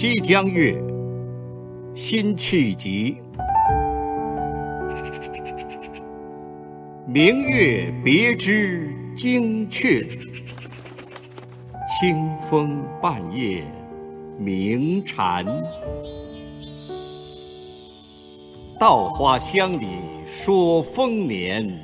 西江月·辛弃疾。明月别枝惊鹊，清风半夜鸣蝉。稻花香里说丰年，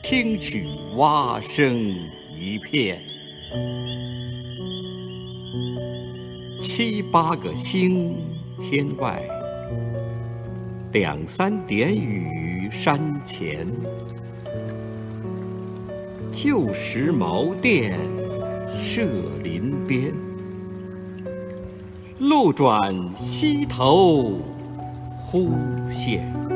听取蛙声一片。七八个星天外，两三点雨山前。旧时茅店社林边，路转溪头忽见。